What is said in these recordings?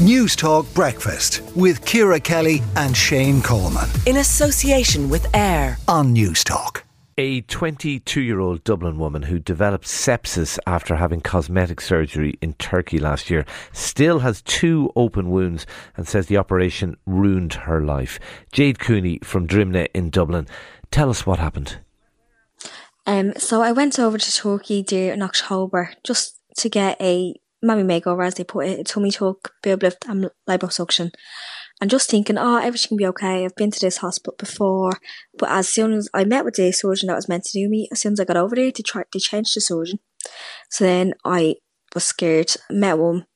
Newstalk Breakfast with Ciara Kelly and Shane Coleman. In association with AIR on Newstalk. A 22 year old Dublin woman who developed sepsis after having cosmetic surgery in Turkey last year still has two open wounds and says the operation ruined her life. Jade Cooney from Drimnagh in Dublin. Tell us what happened. Um, so I went over to Turkey in October just to get a mammy makeover, as they put it, a tummy tuck, boob lift, and liposuction. And just thinking, oh, everything will be okay. I've been to this hospital before. But as soon as I met with the surgeon that was meant to do me, as soon as I got over there, they tried, they changed the surgeon. So then I was scared, met one,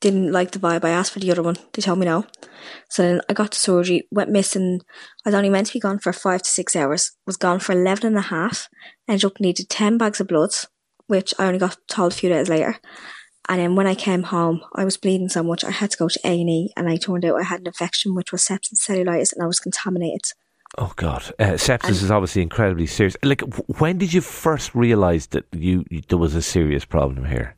didn't like the vibe. I asked for the other one. They told me no. So then I got to surgery, went missing. I was only meant to be gone for five to six hours. Was gone for 11 and a half. Ended up needed 10 bags of blood, which I only got told a few days later. And then when I came home, I was bleeding so much I had to go to A and E, and I turned out I had an infection which was sepsis cellulitis, and I was contaminated. Oh God, uh, sepsis and is obviously incredibly serious. Like, when did you first realise that you, you, there was a serious problem here?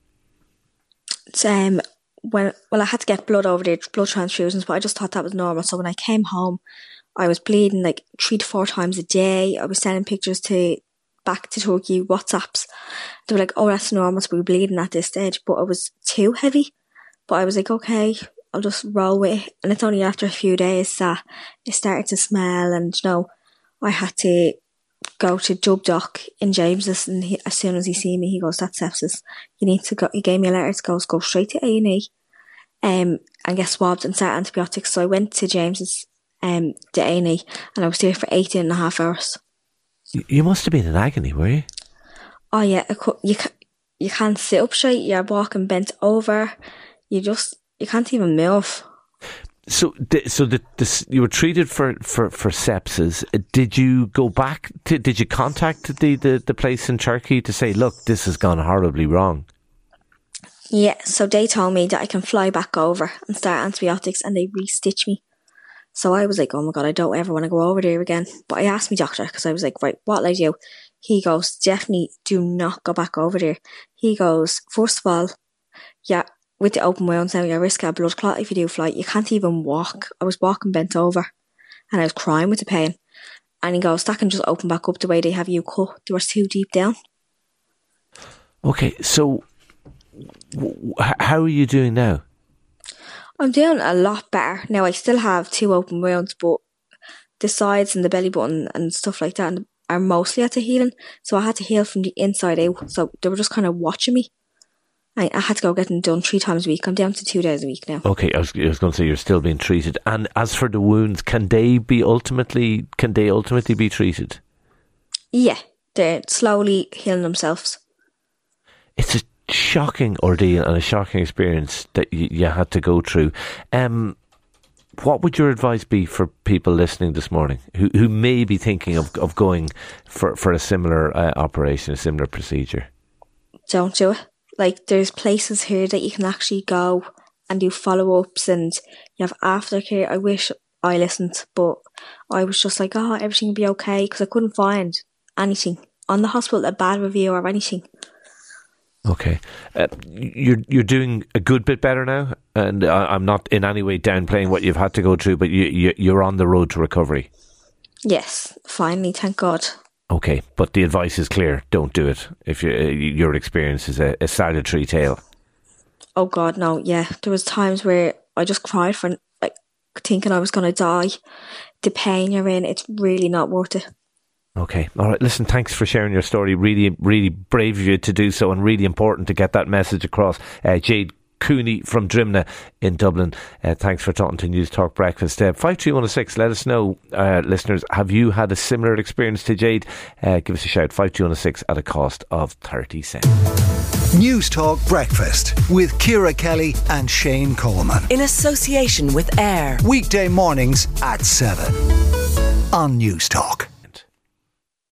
Um, when well, I had to get blood over there, blood transfusions, but I just thought that was normal. So when I came home, I was bleeding like three to four times a day. I was sending pictures to back to Turkey WhatsApps. They were like, oh, that's normal to be bleeding at this stage. But it was too heavy. But I was like, okay, I'll just roll with it. And it's only after a few days that it started to smell. And, you know, I had to go to Dub Doc in James's. And he, as soon as he see me, he goes, that's sepsis. You need to go. He gave me a letter to go, go straight to A&E. Um, and get swabbed and start antibiotics. So I went to James's um, the A&E and I was there for 18 and a half hours. You must have been in agony, were you? Oh yeah, you can't, you can't sit up straight. You're walking bent over. You just you can't even move. So, so the, this, you were treated for, for, for sepsis. Did you go back? To, did you contact the, the, the place in Turkey to say, look, this has gone horribly wrong? Yeah, so they told me that I can fly back over and start antibiotics, and they restitch me. So I was like, oh my God, I don't ever want to go over there again. But I asked my doctor because I was like, right, what will I do? He goes, definitely do not go back over there. He goes, first of all, yeah, with the open wounds now, you risk a blood clot if you do flight. You can't even walk. I was walking bent over and I was crying with the pain. And he goes, that can just open back up the way they have you cut. They were too deep down. Okay, so how are you doing now? I'm doing a lot better. Now I still have two open wounds, but the sides and the belly button and stuff like that are mostly at the healing. So I had to heal from the inside out. So they were just kind of watching me. I, I had to go get them done three times a week. I'm down to two days a week now. Okay, I was, I was going to say you're still being treated. And as for the wounds, can they be ultimately can they ultimately be treated? Yeah, they're slowly healing themselves. Shocking ordeal and a shocking experience that you, you had to go through. Um, what would your advice be for people listening this morning who, who may be thinking of, of going for, for a similar uh, operation, a similar procedure? Don't do it. Like, there's places here that you can actually go and do follow ups and you have aftercare. I wish I listened, but I was just like, oh, everything will be okay because I couldn't find anything on the hospital, a bad review or anything. Okay, uh, you're you're doing a good bit better now, and I, am not in any way downplaying what you've had to go through, but you, you you're on the road to recovery. Yes, finally, thank God. Okay, but the advice is clear: don't do it if you, uh, your experience is a, a salutary tale. Oh God, no! Yeah, there was times where I just cried for like thinking I was going to die. The pain you're in, it's really not worth it. Okay. All right. Listen, thanks for sharing your story. Really, really brave of you to do so and really important to get that message across. Uh, Jade Cooney from Drimnagh in Dublin. Uh, thanks for talking to Newstalk Breakfast. Uh, 53106, let us know, uh, listeners, have you had a similar experience to Jade? Uh, give us a shout, 53106 at a cost of 30 cents. Newstalk Breakfast with Ciara Kelly and Shane Coleman. In association with AIR. Weekday mornings at 7 on Newstalk.